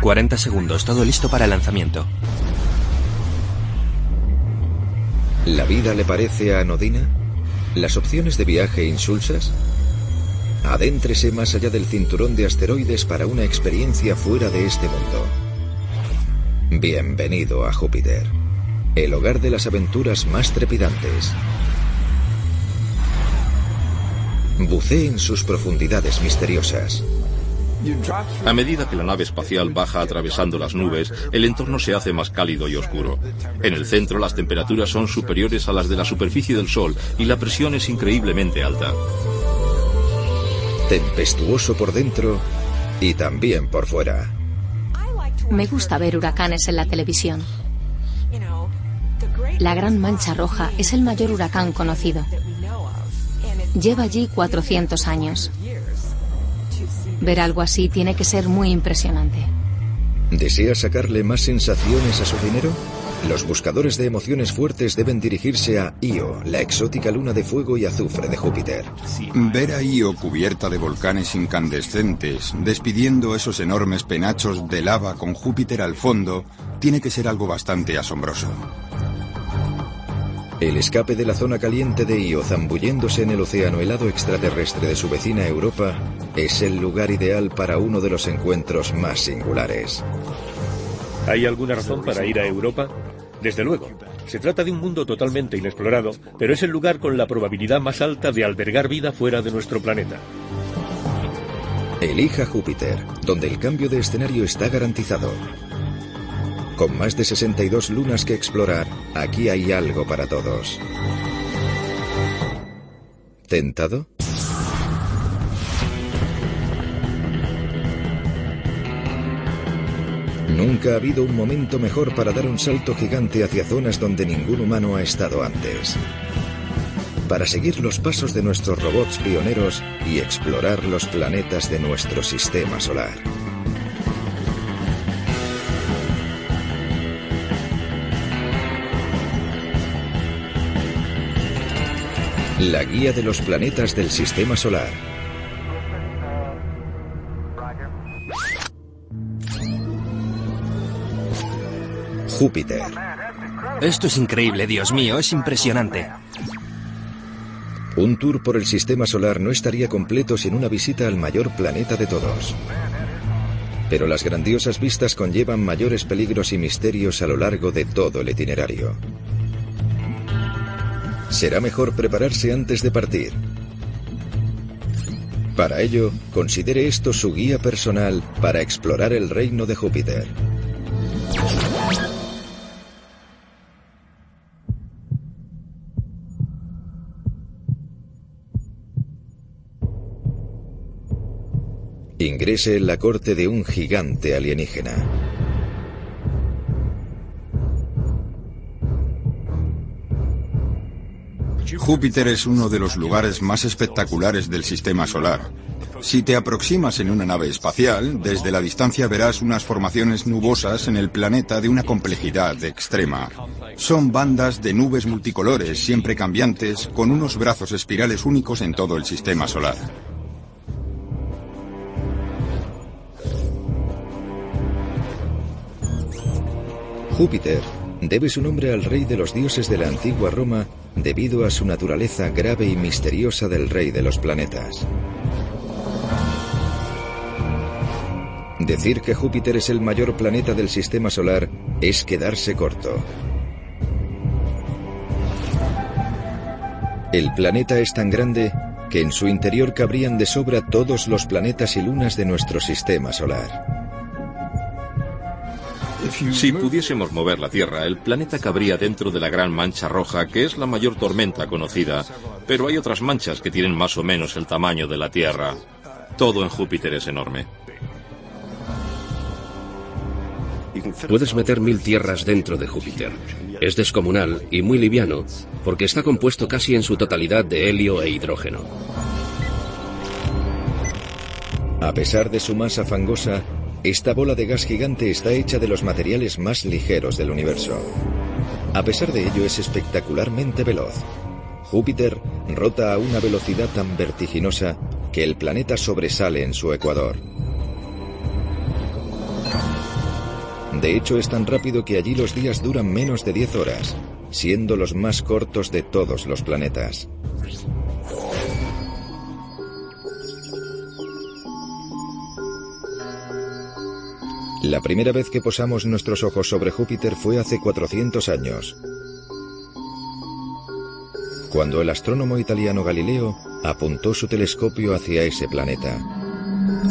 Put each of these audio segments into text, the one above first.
40 segundos, todo listo para el lanzamiento. ¿La vida le parece anodina? ¿Las opciones de viaje insulsas? Adéntrese más allá del cinturón de asteroides para una experiencia fuera de este mundo. Bienvenido a Júpiter, el hogar de las aventuras más trepidantes. Bucee en sus profundidades misteriosas. A medida que la nave espacial baja atravesando las nubes, el entorno se hace más cálido y oscuro. En el centro las temperaturas son superiores a las de la superficie del Sol y la presión es increíblemente alta. Tempestuoso por dentro y también por fuera. Me gusta ver huracanes en la televisión. La Gran Mancha Roja es el mayor huracán conocido. Lleva allí 400 años. Ver algo así tiene que ser muy impresionante. ¿Desea sacarle más sensaciones a su dinero? Los buscadores de emociones fuertes deben dirigirse a Io, la exótica luna de fuego y azufre de Júpiter. Ver a Io cubierta de volcanes incandescentes, despidiendo esos enormes penachos de lava con Júpiter al fondo, tiene que ser algo bastante asombroso. El escape de la zona caliente de Io zambulléndose en el océano helado extraterrestre de su vecina Europa es el lugar ideal para uno de los encuentros más singulares. ¿Hay alguna razón para ir a Europa? Desde luego. Se trata de un mundo totalmente inexplorado, pero es el lugar con la probabilidad más alta de albergar vida fuera de nuestro planeta. Elija Júpiter, donde el cambio de escenario está garantizado. Con más de 62 lunas que explorar, aquí hay algo para todos. ¿Tentado? Nunca ha habido un momento mejor para dar un salto gigante hacia zonas donde ningún humano ha estado antes. Para seguir los pasos de nuestros robots pioneros y explorar los planetas de nuestro sistema solar. La guía de los planetas del sistema solar. Júpiter. Esto es increíble, Dios mío, es impresionante. Un tour por el sistema solar no estaría completo sin una visita al mayor planeta de todos. Pero las grandiosas vistas conllevan mayores peligros y misterios a lo largo de todo el itinerario. Será mejor prepararse antes de partir. Para ello, considere esto su guía personal para explorar el reino de Júpiter. Ingrese en la corte de un gigante alienígena. Júpiter es uno de los lugares más espectaculares del sistema solar. Si te aproximas en una nave espacial, desde la distancia verás unas formaciones nubosas en el planeta de una complejidad extrema. Son bandas de nubes multicolores, siempre cambiantes, con unos brazos espirales únicos en todo el sistema solar. Júpiter debe su nombre al rey de los dioses de la antigua Roma debido a su naturaleza grave y misteriosa del rey de los planetas. Decir que Júpiter es el mayor planeta del sistema solar es quedarse corto. El planeta es tan grande que en su interior cabrían de sobra todos los planetas y lunas de nuestro sistema solar. Si pudiésemos mover la Tierra, el planeta cabría dentro de la gran mancha roja, que es la mayor tormenta conocida, pero hay otras manchas que tienen más o menos el tamaño de la Tierra. Todo en Júpiter es enorme. Puedes meter mil tierras dentro de Júpiter. Es descomunal y muy liviano, porque está compuesto casi en su totalidad de helio e hidrógeno. A pesar de su masa fangosa, esta bola de gas gigante está hecha de los materiales más ligeros del universo. A pesar de ello es espectacularmente veloz. Júpiter rota a una velocidad tan vertiginosa que el planeta sobresale en su ecuador. De hecho, es tan rápido que allí los días duran menos de 10 horas, siendo los más cortos de todos los planetas. La primera vez que posamos nuestros ojos sobre Júpiter fue hace 400 años, cuando el astrónomo italiano Galileo apuntó su telescopio hacia ese planeta.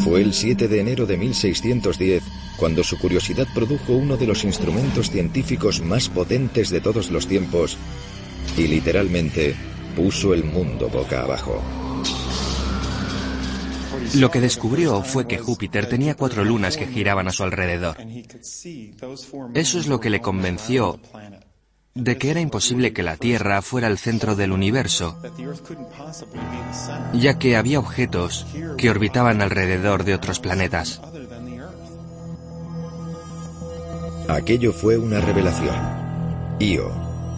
Fue el 7 de enero de 1610 cuando su curiosidad produjo uno de los instrumentos científicos más potentes de todos los tiempos y literalmente puso el mundo boca abajo. Lo que descubrió fue que Júpiter tenía cuatro lunas que giraban a su alrededor. Eso es lo que le convenció de que era imposible que la Tierra fuera el centro del universo, ya que había objetos que orbitaban alrededor de otros planetas. Aquello fue una revelación. Io,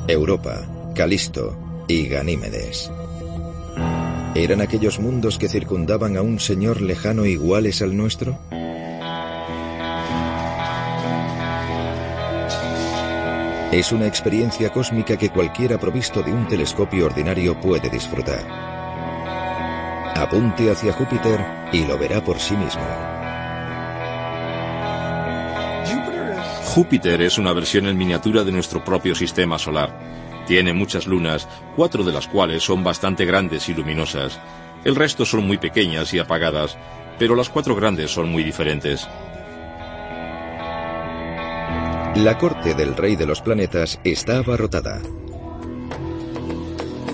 Europa, Calisto y Ganímedes. ¿Eran aquellos mundos que circundaban a un señor lejano iguales al nuestro? Es una experiencia cósmica que cualquiera provisto de un telescopio ordinario puede disfrutar. Apunte hacia Júpiter y lo verá por sí mismo. Júpiter es una versión en miniatura de nuestro propio sistema solar. Tiene muchas lunas, cuatro de las cuales son bastante grandes y luminosas. El resto son muy pequeñas y apagadas, pero las cuatro grandes son muy diferentes. La corte del rey de los planetas está abarrotada.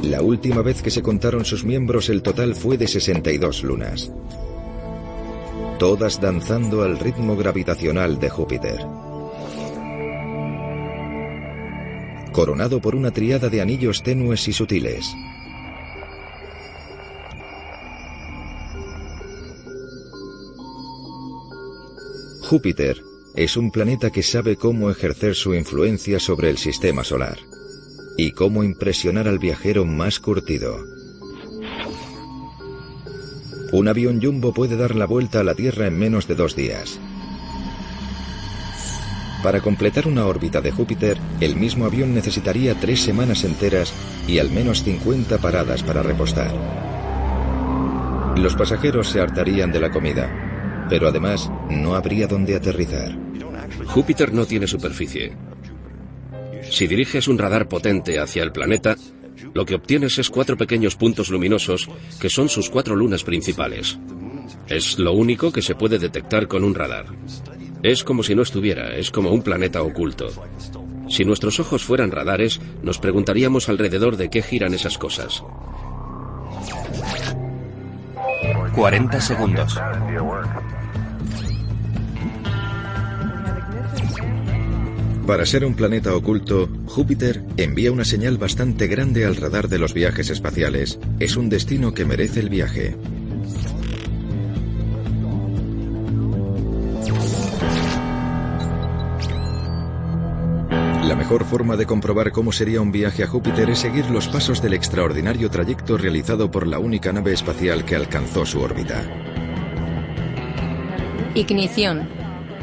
La última vez que se contaron sus miembros el total fue de 62 lunas. Todas danzando al ritmo gravitacional de Júpiter. Coronado por una triada de anillos tenues y sutiles. Júpiter es un planeta que sabe cómo ejercer su influencia sobre el sistema solar y cómo impresionar al viajero más curtido. Un avión jumbo puede dar la vuelta a la Tierra en menos de dos días. Para completar una órbita de Júpiter, el mismo avión necesitaría tres semanas enteras y al menos 50 paradas para repostar. Los pasajeros se hartarían de la comida, pero además no habría donde aterrizar. Júpiter no tiene superficie. Si diriges un radar potente hacia el planeta, lo que obtienes es cuatro pequeños puntos luminosos que son sus cuatro lunas principales. Es lo único que se puede detectar con un radar. Es como si no estuviera, es como un planeta oculto. Si nuestros ojos fueran radares, nos preguntaríamos alrededor de qué giran esas cosas. 40 segundos. Para ser un planeta oculto, Júpiter envía una señal bastante grande al radar de los viajes espaciales. Es un destino que merece el viaje. Mejor forma de comprobar cómo sería un viaje a Júpiter es seguir los pasos del extraordinario trayecto realizado por la única nave espacial que alcanzó su órbita. Ignición.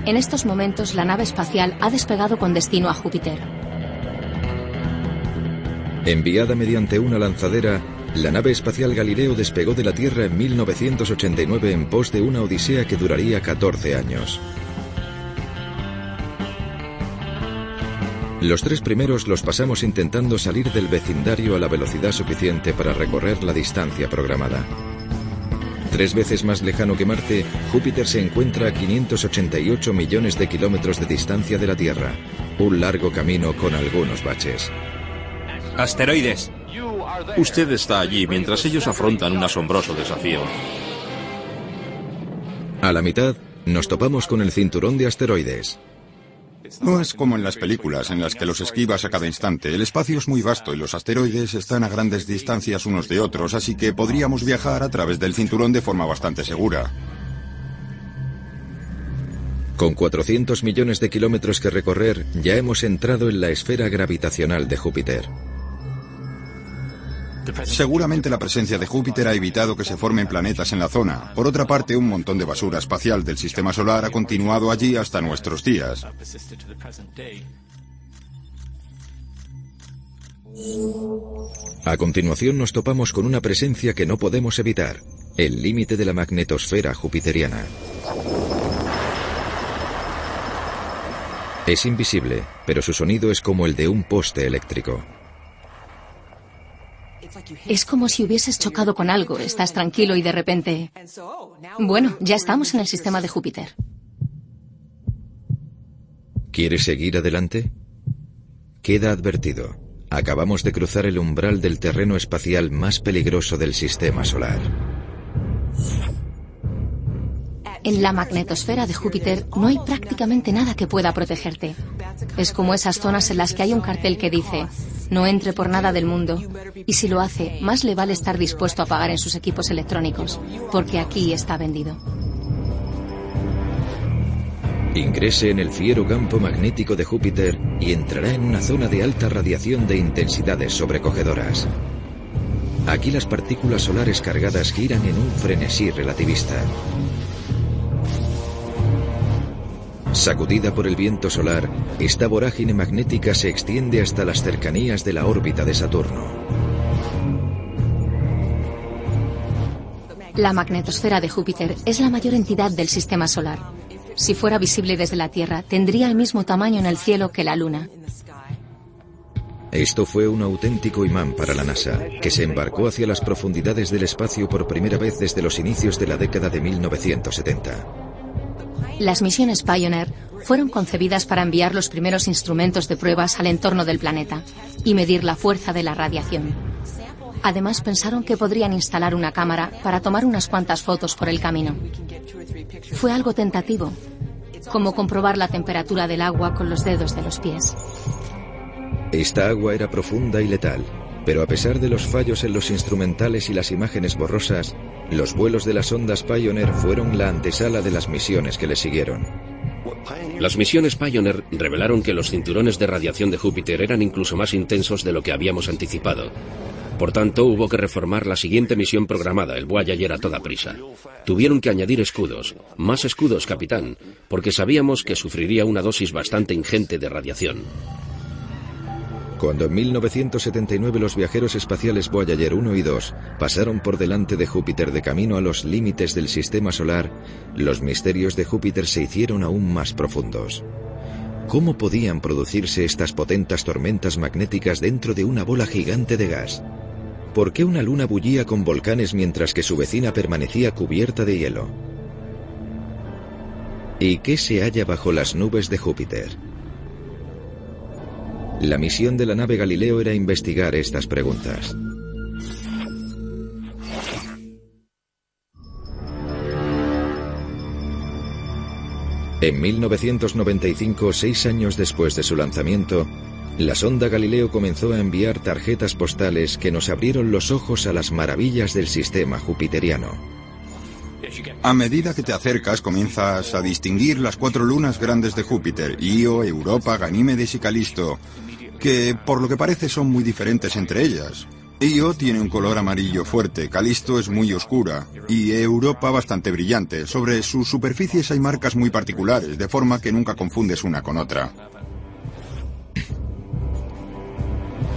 En estos momentos la nave espacial ha despegado con destino a Júpiter. Enviada mediante una lanzadera, la nave espacial Galileo despegó de la Tierra en 1989 en pos de una odisea que duraría 14 años. Los tres primeros los pasamos intentando salir del vecindario a la velocidad suficiente para recorrer la distancia programada. Tres veces más lejano que Marte, Júpiter se encuentra a 588 millones de kilómetros de distancia de la Tierra. Un largo camino con algunos baches. Asteroides. Usted está allí mientras ellos afrontan un asombroso desafío. A la mitad, nos topamos con el cinturón de asteroides. No es como en las películas en las que los esquivas a cada instante. El espacio es muy vasto y los asteroides están a grandes distancias unos de otros, así que podríamos viajar a través del cinturón de forma bastante segura. Con 400 millones de kilómetros que recorrer, ya hemos entrado en la esfera gravitacional de Júpiter. Seguramente la presencia de Júpiter ha evitado que se formen planetas en la zona. Por otra parte, un montón de basura espacial del sistema solar ha continuado allí hasta nuestros días. A continuación nos topamos con una presencia que no podemos evitar, el límite de la magnetosfera jupiteriana. Es invisible, pero su sonido es como el de un poste eléctrico. Es como si hubieses chocado con algo, estás tranquilo y de repente... Bueno, ya estamos en el sistema de Júpiter. ¿Quieres seguir adelante? Queda advertido. Acabamos de cruzar el umbral del terreno espacial más peligroso del sistema solar. En la magnetosfera de Júpiter no hay prácticamente nada que pueda protegerte. Es como esas zonas en las que hay un cartel que dice, no entre por nada del mundo, y si lo hace, más le vale estar dispuesto a pagar en sus equipos electrónicos, porque aquí está vendido. Ingrese en el fiero campo magnético de Júpiter y entrará en una zona de alta radiación de intensidades sobrecogedoras. Aquí las partículas solares cargadas giran en un frenesí relativista. Sacudida por el viento solar, esta vorágine magnética se extiende hasta las cercanías de la órbita de Saturno. La magnetosfera de Júpiter es la mayor entidad del sistema solar. Si fuera visible desde la Tierra, tendría el mismo tamaño en el cielo que la Luna. Esto fue un auténtico imán para la NASA, que se embarcó hacia las profundidades del espacio por primera vez desde los inicios de la década de 1970. Las misiones Pioneer fueron concebidas para enviar los primeros instrumentos de pruebas al entorno del planeta y medir la fuerza de la radiación. Además pensaron que podrían instalar una cámara para tomar unas cuantas fotos por el camino. Fue algo tentativo, como comprobar la temperatura del agua con los dedos de los pies. Esta agua era profunda y letal, pero a pesar de los fallos en los instrumentales y las imágenes borrosas, los vuelos de las ondas Pioneer fueron la antesala de las misiones que le siguieron. Las misiones Pioneer revelaron que los cinturones de radiación de Júpiter eran incluso más intensos de lo que habíamos anticipado. Por tanto, hubo que reformar la siguiente misión programada, el Voyager a toda prisa. Tuvieron que añadir escudos, más escudos, capitán, porque sabíamos que sufriría una dosis bastante ingente de radiación. Cuando en 1979 los viajeros espaciales Voyager 1 y 2 pasaron por delante de Júpiter de camino a los límites del sistema solar, los misterios de Júpiter se hicieron aún más profundos. ¿Cómo podían producirse estas potentes tormentas magnéticas dentro de una bola gigante de gas? ¿Por qué una luna bullía con volcanes mientras que su vecina permanecía cubierta de hielo? ¿Y qué se halla bajo las nubes de Júpiter? La misión de la nave Galileo era investigar estas preguntas. En 1995, seis años después de su lanzamiento, la sonda Galileo comenzó a enviar tarjetas postales que nos abrieron los ojos a las maravillas del sistema jupiteriano. A medida que te acercas, comienzas a distinguir las cuatro lunas grandes de Júpiter, Io, Europa, Ganímedes y Calisto, que por lo que parece son muy diferentes entre ellas. Io tiene un color amarillo fuerte, Calisto es muy oscura y Europa bastante brillante. Sobre sus superficies hay marcas muy particulares, de forma que nunca confundes una con otra.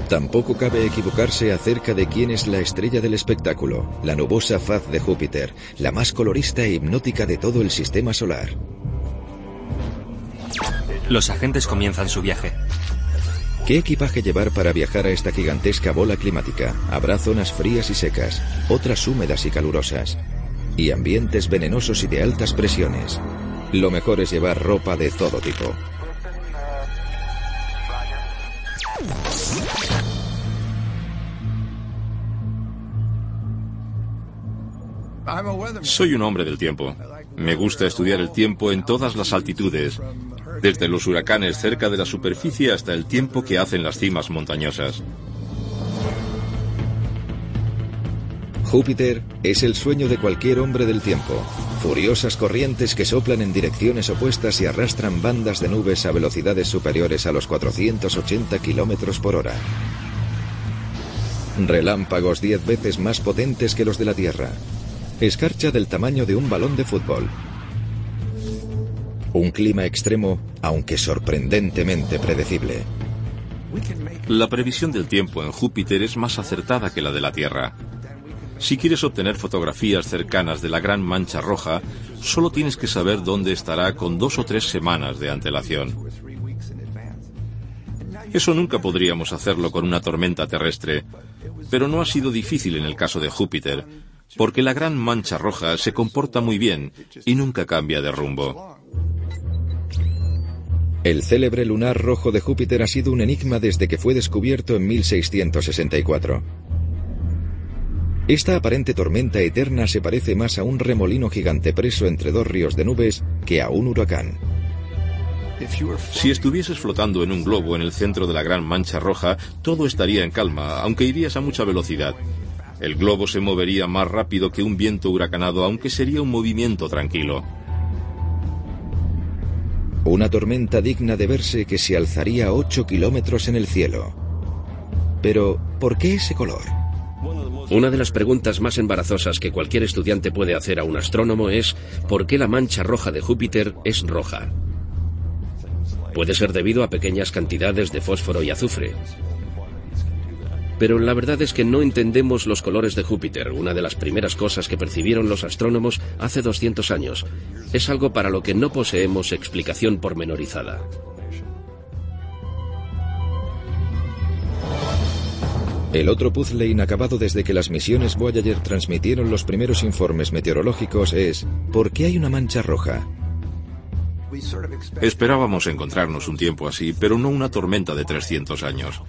Tampoco cabe equivocarse acerca de quién es la estrella del espectáculo, la nubosa faz de Júpiter, la más colorista e hipnótica de todo el sistema solar. Los agentes comienzan su viaje. ¿Qué equipaje llevar para viajar a esta gigantesca bola climática? Habrá zonas frías y secas, otras húmedas y calurosas, y ambientes venenosos y de altas presiones. Lo mejor es llevar ropa de todo tipo. Soy un hombre del tiempo. Me gusta estudiar el tiempo en todas las altitudes, desde los huracanes cerca de la superficie hasta el tiempo que hacen las cimas montañosas. Júpiter es el sueño de cualquier hombre del tiempo. Furiosas corrientes que soplan en direcciones opuestas y arrastran bandas de nubes a velocidades superiores a los 480 kilómetros por hora. Relámpagos diez veces más potentes que los de la Tierra. Escarcha del tamaño de un balón de fútbol. Un clima extremo, aunque sorprendentemente predecible. La previsión del tiempo en Júpiter es más acertada que la de la Tierra. Si quieres obtener fotografías cercanas de la gran mancha roja, solo tienes que saber dónde estará con dos o tres semanas de antelación. Eso nunca podríamos hacerlo con una tormenta terrestre, pero no ha sido difícil en el caso de Júpiter, porque la gran mancha roja se comporta muy bien y nunca cambia de rumbo. El célebre lunar rojo de Júpiter ha sido un enigma desde que fue descubierto en 1664. Esta aparente tormenta eterna se parece más a un remolino gigante preso entre dos ríos de nubes que a un huracán. Si estuvieses flotando en un globo en el centro de la gran mancha roja, todo estaría en calma, aunque irías a mucha velocidad. El globo se movería más rápido que un viento huracanado, aunque sería un movimiento tranquilo. Una tormenta digna de verse que se alzaría 8 kilómetros en el cielo. Pero, ¿por qué ese color? Una de las preguntas más embarazosas que cualquier estudiante puede hacer a un astrónomo es ¿por qué la mancha roja de Júpiter es roja? Puede ser debido a pequeñas cantidades de fósforo y azufre. Pero la verdad es que no entendemos los colores de Júpiter, una de las primeras cosas que percibieron los astrónomos hace 200 años. Es algo para lo que no poseemos explicación pormenorizada. El otro puzzle inacabado desde que las misiones Voyager transmitieron los primeros informes meteorológicos es ¿por qué hay una mancha roja? Esperábamos encontrarnos un tiempo así, pero no una tormenta de 300 años.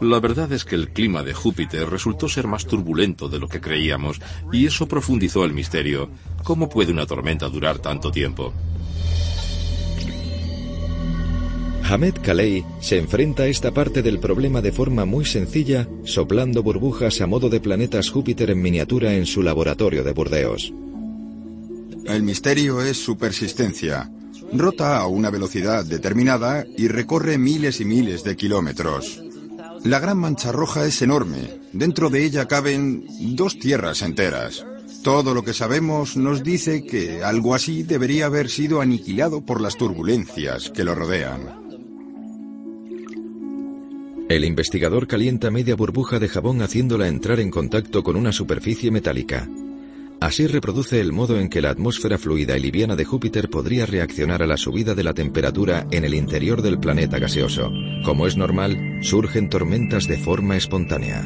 La verdad es que el clima de Júpiter resultó ser más turbulento de lo que creíamos, y eso profundizó el misterio. ¿Cómo puede una tormenta durar tanto tiempo? Hamed Kalei se enfrenta a esta parte del problema de forma muy sencilla, soplando burbujas a modo de planetas Júpiter en miniatura en su laboratorio de Burdeos. El misterio es su persistencia. Rota a una velocidad determinada y recorre miles y miles de kilómetros. La gran mancha roja es enorme. Dentro de ella caben dos tierras enteras. Todo lo que sabemos nos dice que algo así debería haber sido aniquilado por las turbulencias que lo rodean. El investigador calienta media burbuja de jabón haciéndola entrar en contacto con una superficie metálica. Así reproduce el modo en que la atmósfera fluida y liviana de Júpiter podría reaccionar a la subida de la temperatura en el interior del planeta gaseoso. Como es normal, surgen tormentas de forma espontánea.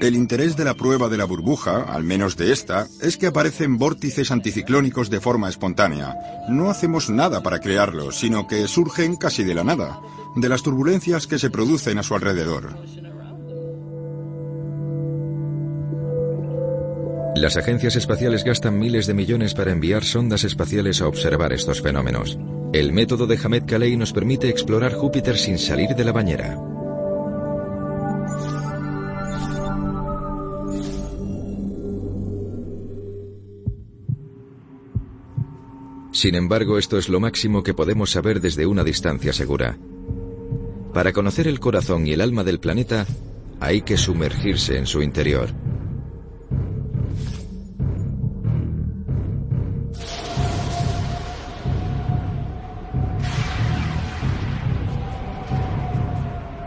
El interés de la prueba de la burbuja, al menos de esta, es que aparecen vórtices anticiclónicos de forma espontánea. No hacemos nada para crearlos, sino que surgen casi de la nada de las turbulencias que se producen a su alrededor. Las agencias espaciales gastan miles de millones para enviar sondas espaciales a observar estos fenómenos. El método de Hamed Kalei nos permite explorar Júpiter sin salir de la bañera. Sin embargo, esto es lo máximo que podemos saber desde una distancia segura. Para conocer el corazón y el alma del planeta, hay que sumergirse en su interior.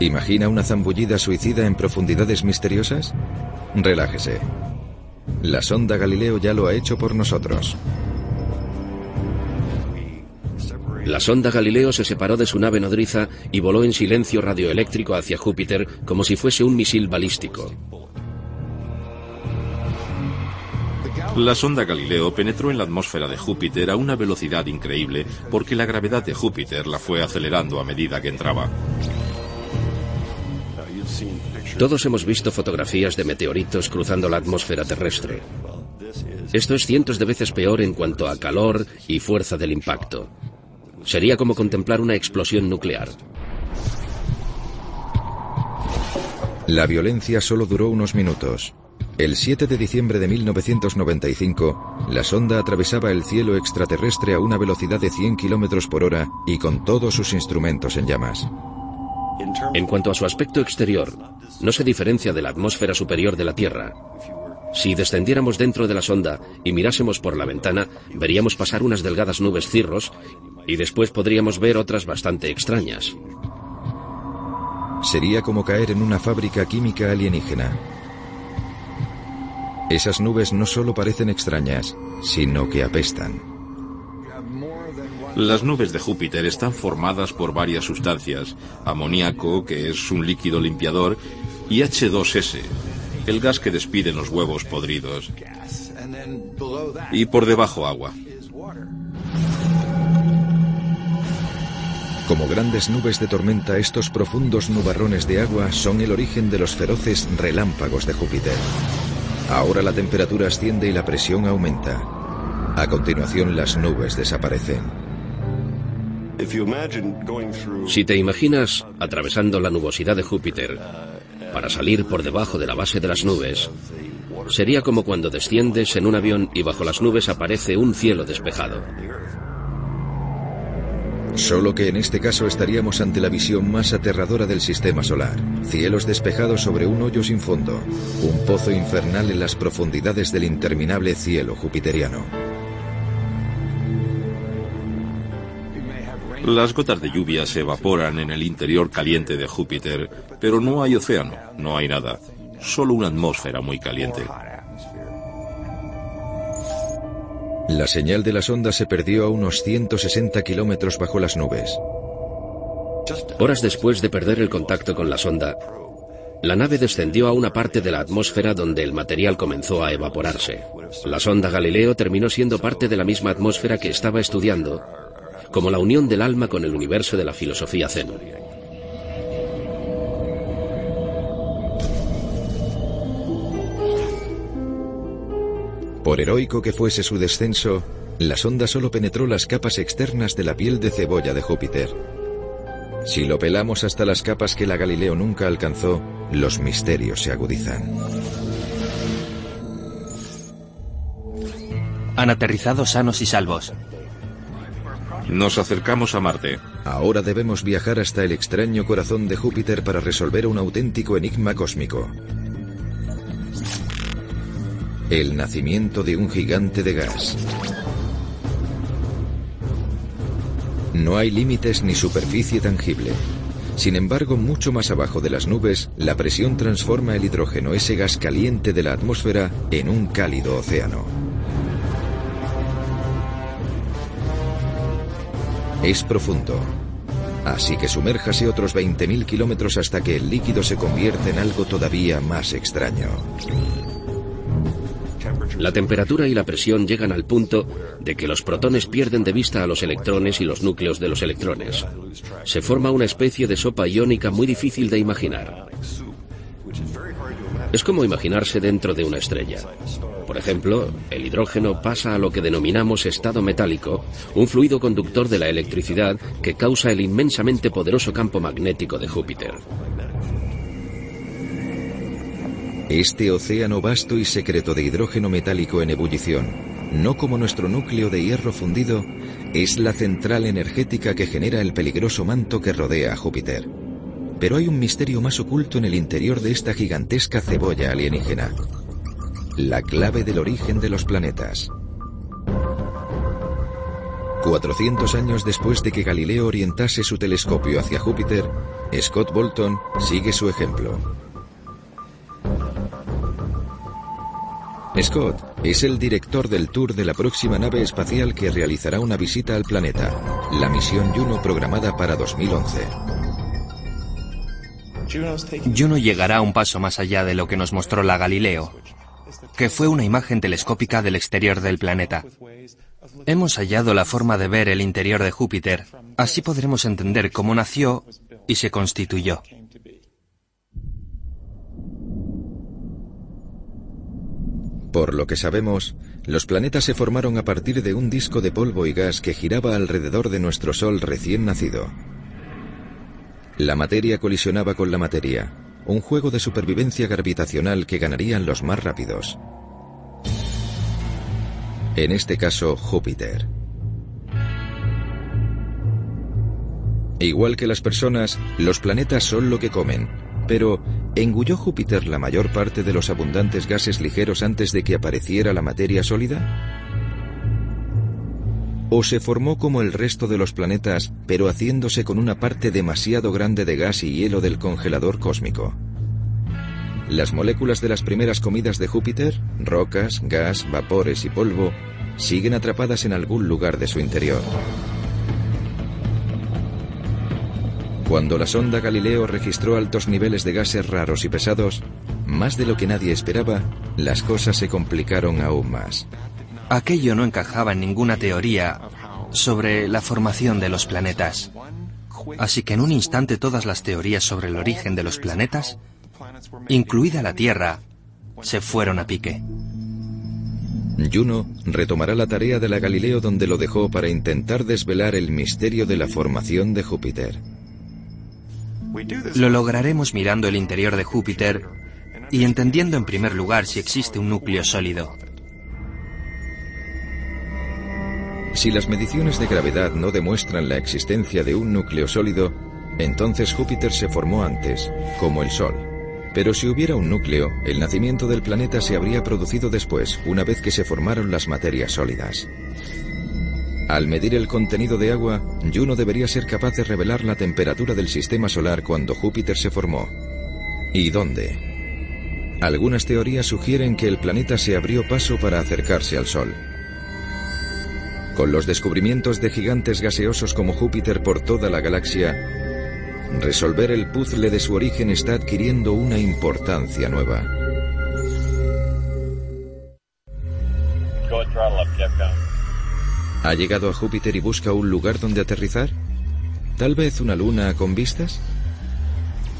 ¿Imagina una zambullida suicida en profundidades misteriosas? Relájese. La sonda Galileo ya lo ha hecho por nosotros. La sonda Galileo se separó de su nave nodriza y voló en silencio radioeléctrico hacia Júpiter como si fuese un misil balístico. La sonda Galileo penetró en la atmósfera de Júpiter a una velocidad increíble porque la gravedad de Júpiter la fue acelerando a medida que entraba. Todos hemos visto fotografías de meteoritos cruzando la atmósfera terrestre. Esto es cientos de veces peor en cuanto a calor y fuerza del impacto. Sería como contemplar una explosión nuclear. La violencia solo duró unos minutos. El 7 de diciembre de 1995, la sonda atravesaba el cielo extraterrestre a una velocidad de 100 km por hora y con todos sus instrumentos en llamas. En cuanto a su aspecto exterior, no se diferencia de la atmósfera superior de la Tierra. Si descendiéramos dentro de la sonda y mirásemos por la ventana, veríamos pasar unas delgadas nubes cirros y después podríamos ver otras bastante extrañas. Sería como caer en una fábrica química alienígena. Esas nubes no solo parecen extrañas, sino que apestan. Las nubes de Júpiter están formadas por varias sustancias, amoníaco, que es un líquido limpiador, y H2S, el gas que despiden los huevos podridos. Y por debajo agua. Como grandes nubes de tormenta, estos profundos nubarrones de agua son el origen de los feroces relámpagos de Júpiter. Ahora la temperatura asciende y la presión aumenta. A continuación las nubes desaparecen. Si te imaginas atravesando la nubosidad de Júpiter para salir por debajo de la base de las nubes, sería como cuando desciendes en un avión y bajo las nubes aparece un cielo despejado. Solo que en este caso estaríamos ante la visión más aterradora del sistema solar. Cielos despejados sobre un hoyo sin fondo. Un pozo infernal en las profundidades del interminable cielo jupiteriano. Las gotas de lluvia se evaporan en el interior caliente de Júpiter, pero no hay océano, no hay nada, solo una atmósfera muy caliente. La señal de la sonda se perdió a unos 160 kilómetros bajo las nubes. Horas después de perder el contacto con la sonda, la nave descendió a una parte de la atmósfera donde el material comenzó a evaporarse. La sonda Galileo terminó siendo parte de la misma atmósfera que estaba estudiando, como la unión del alma con el universo de la filosofía zen. Por heroico que fuese su descenso, la sonda solo penetró las capas externas de la piel de cebolla de Júpiter. Si lo pelamos hasta las capas que la Galileo nunca alcanzó, los misterios se agudizan. Han aterrizado sanos y salvos. Nos acercamos a Marte. Ahora debemos viajar hasta el extraño corazón de Júpiter para resolver un auténtico enigma cósmico. El nacimiento de un gigante de gas. No hay límites ni superficie tangible. Sin embargo, mucho más abajo de las nubes, la presión transforma el hidrógeno, ese gas caliente de la atmósfera, en un cálido océano. Es profundo. Así que sumérjase otros 20.000 kilómetros hasta que el líquido se convierte en algo todavía más extraño. La temperatura y la presión llegan al punto de que los protones pierden de vista a los electrones y los núcleos de los electrones. Se forma una especie de sopa iónica muy difícil de imaginar. Es como imaginarse dentro de una estrella. Por ejemplo, el hidrógeno pasa a lo que denominamos estado metálico, un fluido conductor de la electricidad que causa el inmensamente poderoso campo magnético de Júpiter. Este océano vasto y secreto de hidrógeno metálico en ebullición, no como nuestro núcleo de hierro fundido, es la central energética que genera el peligroso manto que rodea a Júpiter. Pero hay un misterio más oculto en el interior de esta gigantesca cebolla alienígena. La clave del origen de los planetas. 400 años después de que Galileo orientase su telescopio hacia Júpiter, Scott Bolton sigue su ejemplo. Scott es el director del tour de la próxima nave espacial que realizará una visita al planeta, la misión Juno programada para 2011. Juno llegará un paso más allá de lo que nos mostró la Galileo, que fue una imagen telescópica del exterior del planeta. Hemos hallado la forma de ver el interior de Júpiter, así podremos entender cómo nació y se constituyó. Por lo que sabemos, los planetas se formaron a partir de un disco de polvo y gas que giraba alrededor de nuestro Sol recién nacido. La materia colisionaba con la materia, un juego de supervivencia gravitacional que ganarían los más rápidos. En este caso, Júpiter. Igual que las personas, los planetas son lo que comen, pero ¿Engulló Júpiter la mayor parte de los abundantes gases ligeros antes de que apareciera la materia sólida? ¿O se formó como el resto de los planetas, pero haciéndose con una parte demasiado grande de gas y hielo del congelador cósmico? Las moléculas de las primeras comidas de Júpiter, rocas, gas, vapores y polvo, siguen atrapadas en algún lugar de su interior. Cuando la sonda Galileo registró altos niveles de gases raros y pesados, más de lo que nadie esperaba, las cosas se complicaron aún más. Aquello no encajaba en ninguna teoría sobre la formación de los planetas. Así que en un instante todas las teorías sobre el origen de los planetas, incluida la Tierra, se fueron a pique. Juno retomará la tarea de la Galileo donde lo dejó para intentar desvelar el misterio de la formación de Júpiter. Lo lograremos mirando el interior de Júpiter y entendiendo en primer lugar si existe un núcleo sólido. Si las mediciones de gravedad no demuestran la existencia de un núcleo sólido, entonces Júpiter se formó antes, como el Sol. Pero si hubiera un núcleo, el nacimiento del planeta se habría producido después, una vez que se formaron las materias sólidas. Al medir el contenido de agua, Juno debería ser capaz de revelar la temperatura del sistema solar cuando Júpiter se formó. ¿Y dónde? Algunas teorías sugieren que el planeta se abrió paso para acercarse al Sol. Con los descubrimientos de gigantes gaseosos como Júpiter por toda la galaxia, resolver el puzzle de su origen está adquiriendo una importancia nueva. ¿Ha llegado a Júpiter y busca un lugar donde aterrizar? ¿Tal vez una luna con vistas?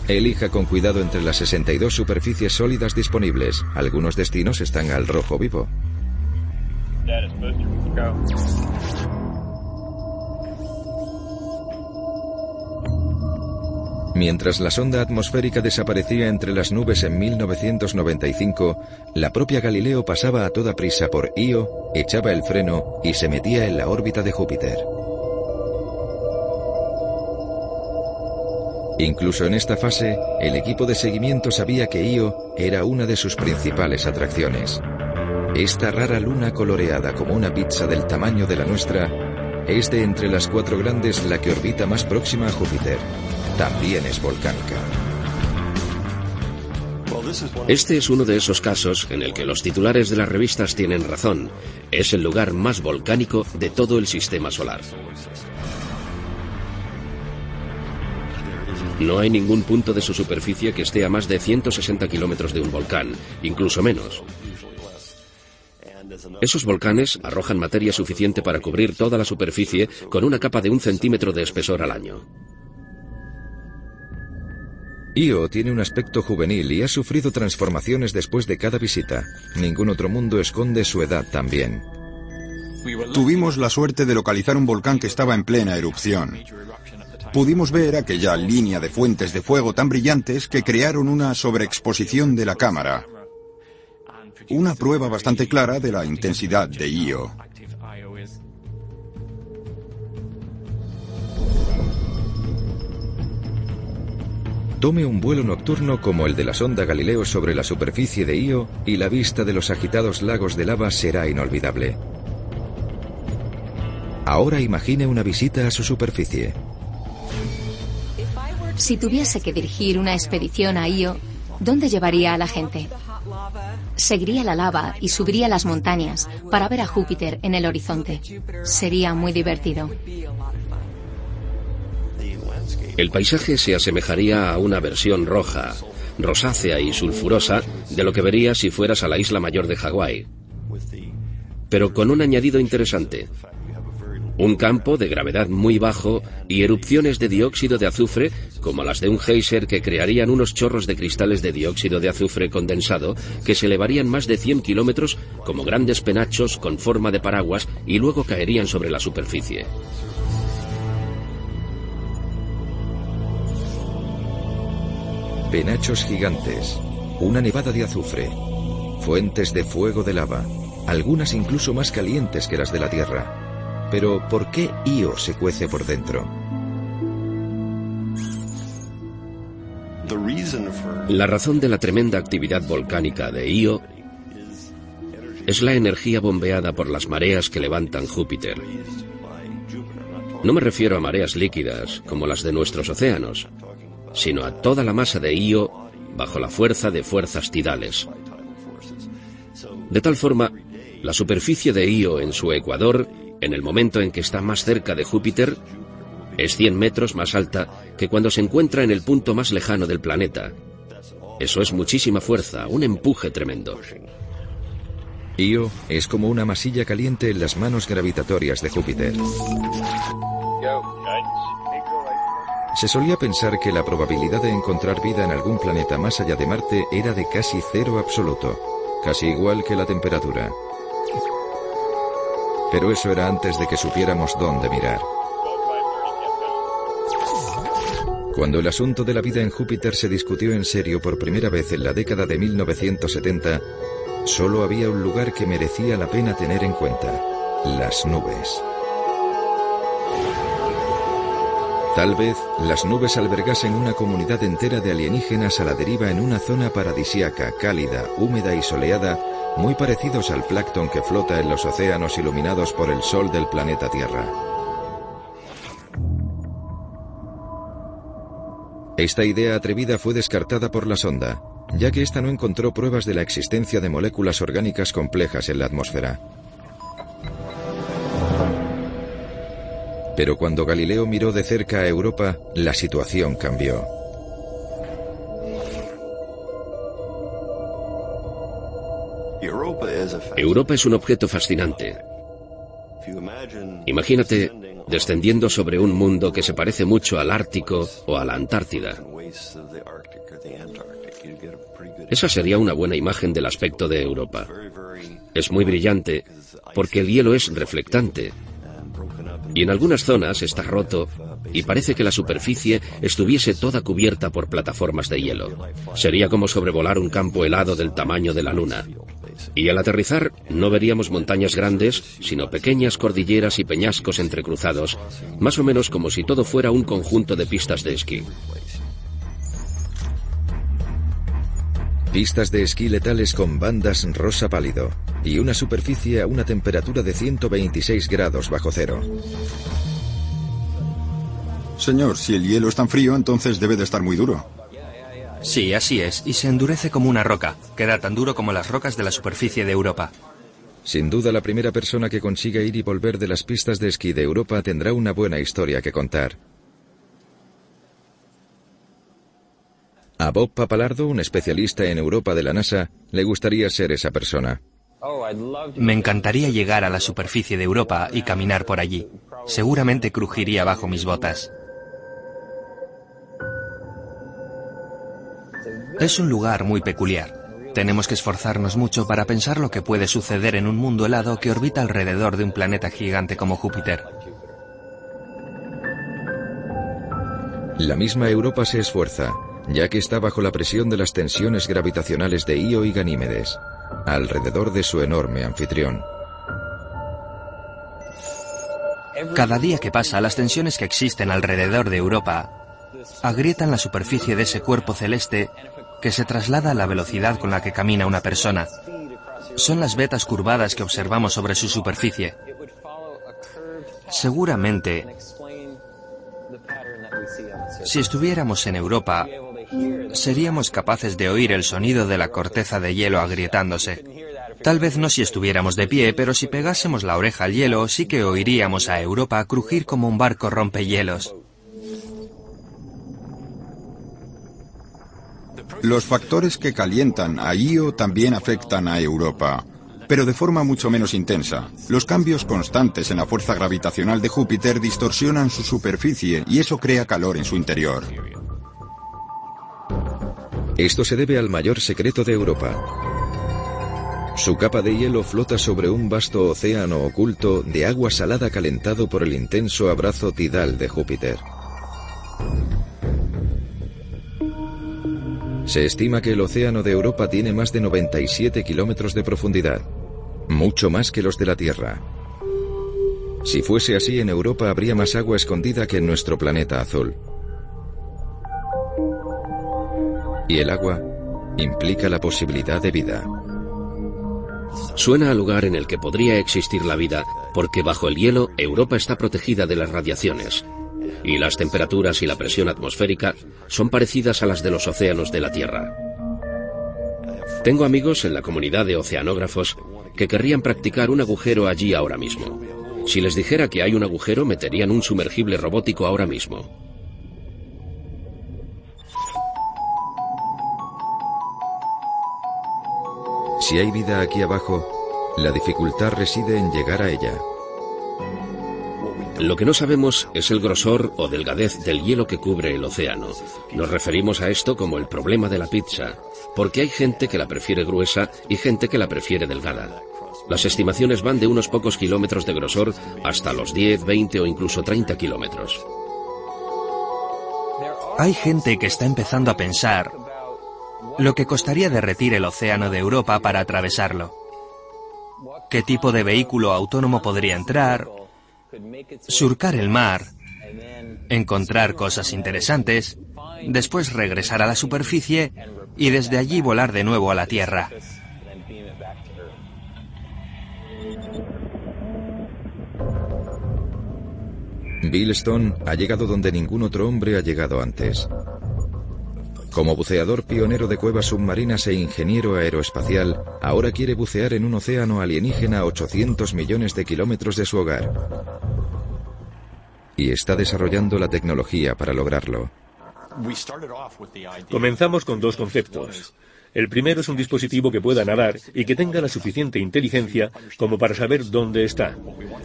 Elija con cuidado entre las 62 superficies sólidas disponibles. Algunos destinos están al rojo vivo. Mientras la sonda atmosférica desaparecía entre las nubes en 1995, la propia Galileo pasaba a toda prisa por Io, echaba el freno y se metía en la órbita de Júpiter. Incluso en esta fase, el equipo de seguimiento sabía que Io era una de sus principales atracciones. Esta rara luna coloreada como una pizza del tamaño de la nuestra es de entre las cuatro grandes la que orbita más próxima a Júpiter. También es volcánica. Este es uno de esos casos en el que los titulares de las revistas tienen razón. Es el lugar más volcánico de todo el sistema solar. No hay ningún punto de su superficie que esté a más de 160 kilómetros de un volcán, incluso menos. Esos volcanes arrojan materia suficiente para cubrir toda la superficie con una capa de un centímetro de espesor al año. Io tiene un aspecto juvenil y ha sufrido transformaciones después de cada visita. Ningún otro mundo esconde su edad también. Tuvimos la suerte de localizar un volcán que estaba en plena erupción. Pudimos ver aquella línea de fuentes de fuego tan brillantes que crearon una sobreexposición de la cámara. Una prueba bastante clara de la intensidad de Io. Tome un vuelo nocturno como el de la sonda Galileo sobre la superficie de Io y la vista de los agitados lagos de lava será inolvidable. Ahora imagine una visita a su superficie. Si tuviese que dirigir una expedición a Io, ¿dónde llevaría a la gente? Seguiría la lava y subiría las montañas para ver a Júpiter en el horizonte. Sería muy divertido. El paisaje se asemejaría a una versión roja, rosácea y sulfurosa de lo que verías si fueras a la isla mayor de Hawái. Pero con un añadido interesante. Un campo de gravedad muy bajo y erupciones de dióxido de azufre, como las de un geyser que crearían unos chorros de cristales de dióxido de azufre condensado que se elevarían más de 100 kilómetros como grandes penachos con forma de paraguas y luego caerían sobre la superficie. Penachos gigantes, una nevada de azufre, fuentes de fuego de lava, algunas incluso más calientes que las de la Tierra. Pero ¿por qué Io se cuece por dentro? La razón de la tremenda actividad volcánica de Io es la energía bombeada por las mareas que levantan Júpiter. No me refiero a mareas líquidas como las de nuestros océanos, sino a toda la masa de Io bajo la fuerza de fuerzas tidales. De tal forma, la superficie de Io en su ecuador, en el momento en que está más cerca de Júpiter, es 100 metros más alta que cuando se encuentra en el punto más lejano del planeta. Eso es muchísima fuerza, un empuje tremendo. Io es como una masilla caliente en las manos gravitatorias de Júpiter. Se solía pensar que la probabilidad de encontrar vida en algún planeta más allá de Marte era de casi cero absoluto, casi igual que la temperatura. Pero eso era antes de que supiéramos dónde mirar. Cuando el asunto de la vida en Júpiter se discutió en serio por primera vez en la década de 1970, Solo había un lugar que merecía la pena tener en cuenta, las nubes. Tal vez las nubes albergasen una comunidad entera de alienígenas a la deriva en una zona paradisiaca, cálida, húmeda y soleada, muy parecidos al plancton que flota en los océanos iluminados por el sol del planeta Tierra. Esta idea atrevida fue descartada por la sonda, ya que ésta no encontró pruebas de la existencia de moléculas orgánicas complejas en la atmósfera. Pero cuando Galileo miró de cerca a Europa, la situación cambió. Europa es un objeto fascinante. Imagínate descendiendo sobre un mundo que se parece mucho al Ártico o a la Antártida. Esa sería una buena imagen del aspecto de Europa. Es muy brillante porque el hielo es reflectante y en algunas zonas está roto y parece que la superficie estuviese toda cubierta por plataformas de hielo. Sería como sobrevolar un campo helado del tamaño de la luna. Y al aterrizar no veríamos montañas grandes, sino pequeñas cordilleras y peñascos entrecruzados, más o menos como si todo fuera un conjunto de pistas de esquí. Pistas de esquí letales con bandas rosa pálido y una superficie a una temperatura de 126 grados bajo cero. Señor, si el hielo es tan frío, entonces debe de estar muy duro. Sí, así es, y se endurece como una roca. Queda tan duro como las rocas de la superficie de Europa. Sin duda, la primera persona que consiga ir y volver de las pistas de esquí de Europa tendrá una buena historia que contar. A Bob Papalardo, un especialista en Europa de la NASA, le gustaría ser esa persona. Me encantaría llegar a la superficie de Europa y caminar por allí. Seguramente crujiría bajo mis botas. Es un lugar muy peculiar. Tenemos que esforzarnos mucho para pensar lo que puede suceder en un mundo helado que orbita alrededor de un planeta gigante como Júpiter. La misma Europa se esfuerza, ya que está bajo la presión de las tensiones gravitacionales de Io y Ganímedes, alrededor de su enorme anfitrión. Cada día que pasa, las tensiones que existen alrededor de Europa agrietan la superficie de ese cuerpo celeste que se traslada a la velocidad con la que camina una persona. Son las vetas curvadas que observamos sobre su superficie. Seguramente, si estuviéramos en Europa, seríamos capaces de oír el sonido de la corteza de hielo agrietándose. Tal vez no si estuviéramos de pie, pero si pegásemos la oreja al hielo, sí que oiríamos a Europa crujir como un barco rompehielos. Los factores que calientan a Io también afectan a Europa, pero de forma mucho menos intensa. Los cambios constantes en la fuerza gravitacional de Júpiter distorsionan su superficie y eso crea calor en su interior. Esto se debe al mayor secreto de Europa. Su capa de hielo flota sobre un vasto océano oculto de agua salada calentado por el intenso abrazo tidal de Júpiter. Se estima que el océano de Europa tiene más de 97 kilómetros de profundidad, mucho más que los de la Tierra. Si fuese así, en Europa habría más agua escondida que en nuestro planeta azul. Y el agua implica la posibilidad de vida. Suena al lugar en el que podría existir la vida, porque bajo el hielo Europa está protegida de las radiaciones, y las temperaturas y la presión atmosférica son parecidas a las de los océanos de la Tierra. Tengo amigos en la comunidad de oceanógrafos que querrían practicar un agujero allí ahora mismo. Si les dijera que hay un agujero, meterían un sumergible robótico ahora mismo. Si hay vida aquí abajo, la dificultad reside en llegar a ella. Lo que no sabemos es el grosor o delgadez del hielo que cubre el océano. Nos referimos a esto como el problema de la pizza, porque hay gente que la prefiere gruesa y gente que la prefiere delgada. Las estimaciones van de unos pocos kilómetros de grosor hasta los 10, 20 o incluso 30 kilómetros. Hay gente que está empezando a pensar lo que costaría derretir el océano de Europa para atravesarlo. ¿Qué tipo de vehículo autónomo podría entrar? Surcar el mar, encontrar cosas interesantes, después regresar a la superficie y desde allí volar de nuevo a la Tierra. Bill Stone ha llegado donde ningún otro hombre ha llegado antes. Como buceador pionero de cuevas submarinas e ingeniero aeroespacial, ahora quiere bucear en un océano alienígena a 800 millones de kilómetros de su hogar. Y está desarrollando la tecnología para lograrlo. Comenzamos con dos conceptos. El primero es un dispositivo que pueda nadar y que tenga la suficiente inteligencia como para saber dónde está.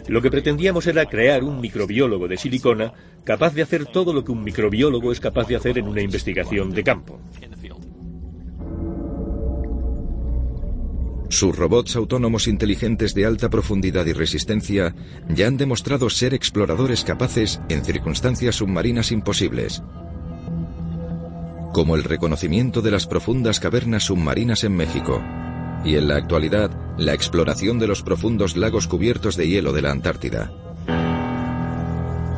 Lo que pretendíamos era crear un microbiólogo de silicona capaz de hacer todo lo que un microbiólogo es capaz de hacer en una investigación de campo. Sus robots autónomos inteligentes de alta profundidad y resistencia ya han demostrado ser exploradores capaces en circunstancias submarinas imposibles como el reconocimiento de las profundas cavernas submarinas en México, y en la actualidad la exploración de los profundos lagos cubiertos de hielo de la Antártida.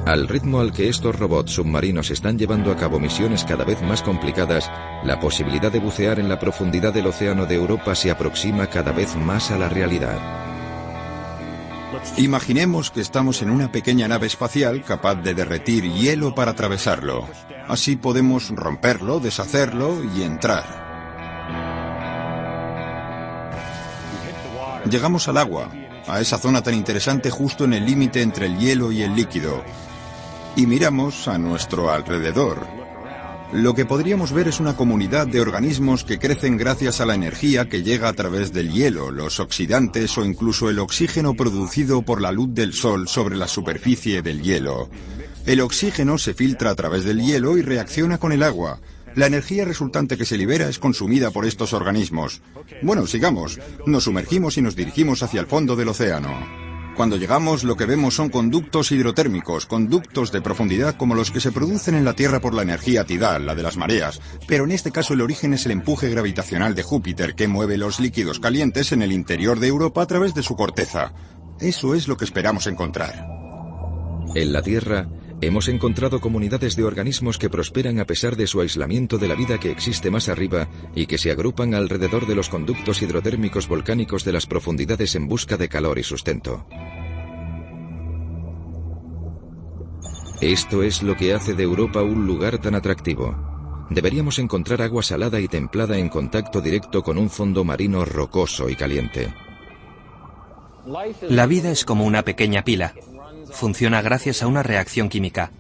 Al ritmo al que estos robots submarinos están llevando a cabo misiones cada vez más complicadas, la posibilidad de bucear en la profundidad del océano de Europa se aproxima cada vez más a la realidad. Imaginemos que estamos en una pequeña nave espacial capaz de derretir hielo para atravesarlo. Así podemos romperlo, deshacerlo y entrar. Llegamos al agua, a esa zona tan interesante justo en el límite entre el hielo y el líquido, y miramos a nuestro alrededor. Lo que podríamos ver es una comunidad de organismos que crecen gracias a la energía que llega a través del hielo, los oxidantes o incluso el oxígeno producido por la luz del sol sobre la superficie del hielo. El oxígeno se filtra a través del hielo y reacciona con el agua. La energía resultante que se libera es consumida por estos organismos. Bueno, sigamos. Nos sumergimos y nos dirigimos hacia el fondo del océano. Cuando llegamos lo que vemos son conductos hidrotérmicos, conductos de profundidad como los que se producen en la Tierra por la energía tidal, la de las mareas, pero en este caso el origen es el empuje gravitacional de Júpiter que mueve los líquidos calientes en el interior de Europa a través de su corteza. Eso es lo que esperamos encontrar. En la Tierra, Hemos encontrado comunidades de organismos que prosperan a pesar de su aislamiento de la vida que existe más arriba y que se agrupan alrededor de los conductos hidrotérmicos volcánicos de las profundidades en busca de calor y sustento. Esto es lo que hace de Europa un lugar tan atractivo. Deberíamos encontrar agua salada y templada en contacto directo con un fondo marino rocoso y caliente. La vida es como una pequeña pila funciona gracias a una reacción química.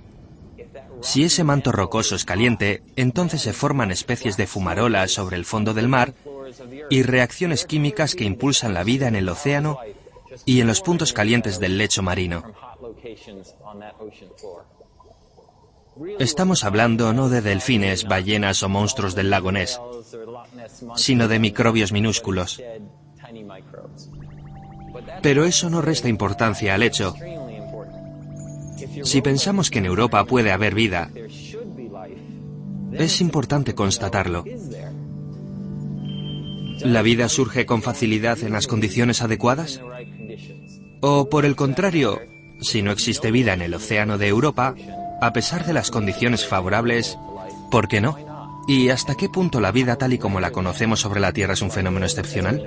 Si ese manto rocoso es caliente, entonces se forman especies de fumarolas sobre el fondo del mar y reacciones químicas que impulsan la vida en el océano y en los puntos calientes del lecho marino. Estamos hablando no de delfines, ballenas o monstruos del lago Ness, sino de microbios minúsculos. Pero eso no resta importancia al hecho si pensamos que en Europa puede haber vida, es importante constatarlo. ¿La vida surge con facilidad en las condiciones adecuadas? O por el contrario, si no existe vida en el océano de Europa, a pesar de las condiciones favorables, ¿por qué no? ¿Y hasta qué punto la vida tal y como la conocemos sobre la Tierra es un fenómeno excepcional?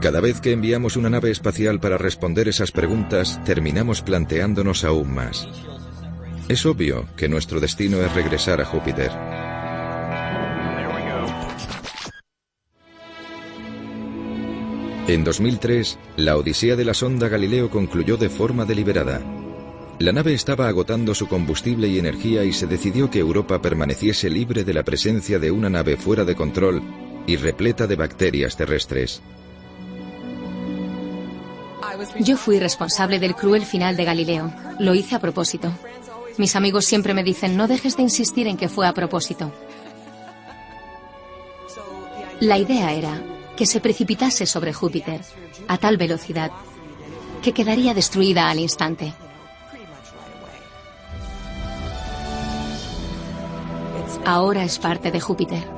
Cada vez que enviamos una nave espacial para responder esas preguntas, terminamos planteándonos aún más. Es obvio que nuestro destino es regresar a Júpiter. En 2003, la odisea de la sonda Galileo concluyó de forma deliberada. La nave estaba agotando su combustible y energía y se decidió que Europa permaneciese libre de la presencia de una nave fuera de control y repleta de bacterias terrestres. Yo fui responsable del cruel final de Galileo. Lo hice a propósito. Mis amigos siempre me dicen, no dejes de insistir en que fue a propósito. La idea era que se precipitase sobre Júpiter a tal velocidad que quedaría destruida al instante. Ahora es parte de Júpiter.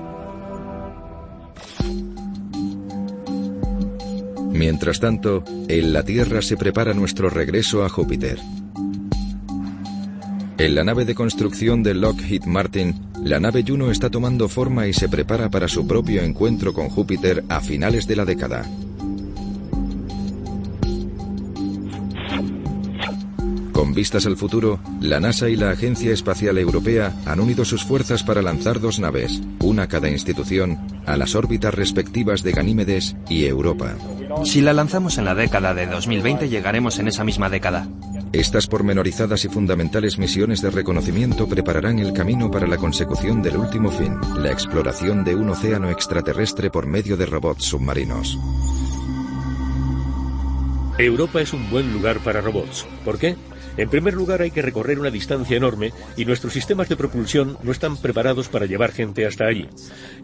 Mientras tanto, en la Tierra se prepara nuestro regreso a Júpiter. En la nave de construcción de Lockheed Martin, la nave Juno está tomando forma y se prepara para su propio encuentro con Júpiter a finales de la década. Con vistas al futuro, la NASA y la Agencia Espacial Europea han unido sus fuerzas para lanzar dos naves, una cada institución, a las órbitas respectivas de Ganímedes y Europa. Si la lanzamos en la década de 2020, llegaremos en esa misma década. Estas pormenorizadas y fundamentales misiones de reconocimiento prepararán el camino para la consecución del último fin, la exploración de un océano extraterrestre por medio de robots submarinos. Europa es un buen lugar para robots. ¿Por qué? En primer lugar, hay que recorrer una distancia enorme y nuestros sistemas de propulsión no están preparados para llevar gente hasta allí.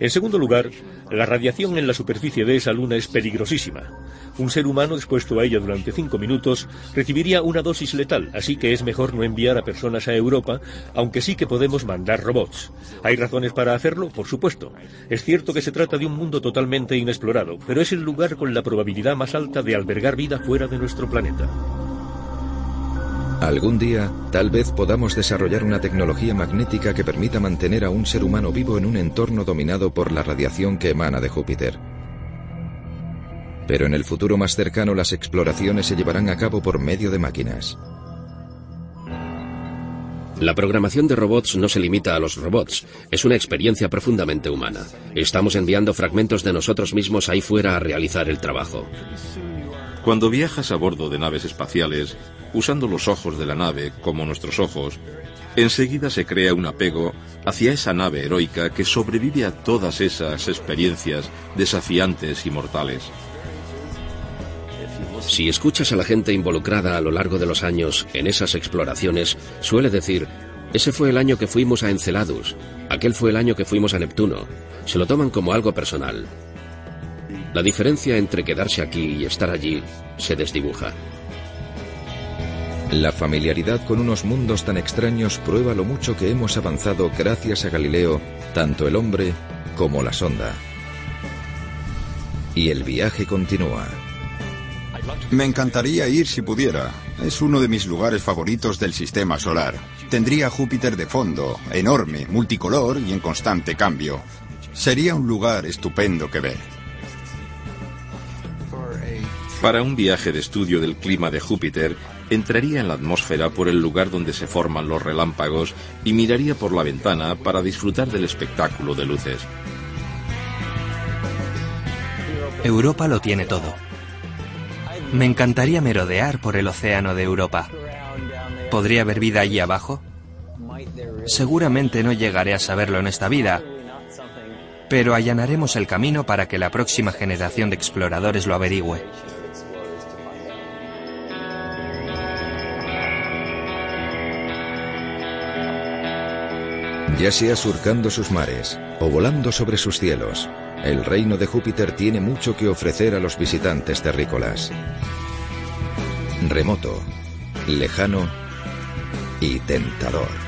En segundo lugar, la radiación en la superficie de esa luna es peligrosísima. Un ser humano expuesto a ella durante cinco minutos recibiría una dosis letal, así que es mejor no enviar a personas a Europa, aunque sí que podemos mandar robots. ¿Hay razones para hacerlo? Por supuesto. Es cierto que se trata de un mundo totalmente inexplorado, pero es el lugar con la probabilidad más alta de albergar vida fuera de nuestro planeta. Algún día, tal vez podamos desarrollar una tecnología magnética que permita mantener a un ser humano vivo en un entorno dominado por la radiación que emana de Júpiter. Pero en el futuro más cercano las exploraciones se llevarán a cabo por medio de máquinas. La programación de robots no se limita a los robots, es una experiencia profundamente humana. Estamos enviando fragmentos de nosotros mismos ahí fuera a realizar el trabajo. Cuando viajas a bordo de naves espaciales, usando los ojos de la nave como nuestros ojos, enseguida se crea un apego hacia esa nave heroica que sobrevive a todas esas experiencias desafiantes y mortales. Si escuchas a la gente involucrada a lo largo de los años en esas exploraciones, suele decir, ese fue el año que fuimos a Enceladus, aquel fue el año que fuimos a Neptuno. Se lo toman como algo personal. La diferencia entre quedarse aquí y estar allí se desdibuja. La familiaridad con unos mundos tan extraños prueba lo mucho que hemos avanzado gracias a Galileo, tanto el hombre como la sonda. Y el viaje continúa. Me encantaría ir si pudiera. Es uno de mis lugares favoritos del sistema solar. Tendría Júpiter de fondo, enorme, multicolor y en constante cambio. Sería un lugar estupendo que ver. Para un viaje de estudio del clima de Júpiter, entraría en la atmósfera por el lugar donde se forman los relámpagos y miraría por la ventana para disfrutar del espectáculo de luces. Europa lo tiene todo. Me encantaría merodear por el océano de Europa. ¿Podría haber vida allí abajo? Seguramente no llegaré a saberlo en esta vida, pero allanaremos el camino para que la próxima generación de exploradores lo averigüe. Ya sea surcando sus mares o volando sobre sus cielos, el reino de Júpiter tiene mucho que ofrecer a los visitantes terrícolas. Remoto, lejano y tentador.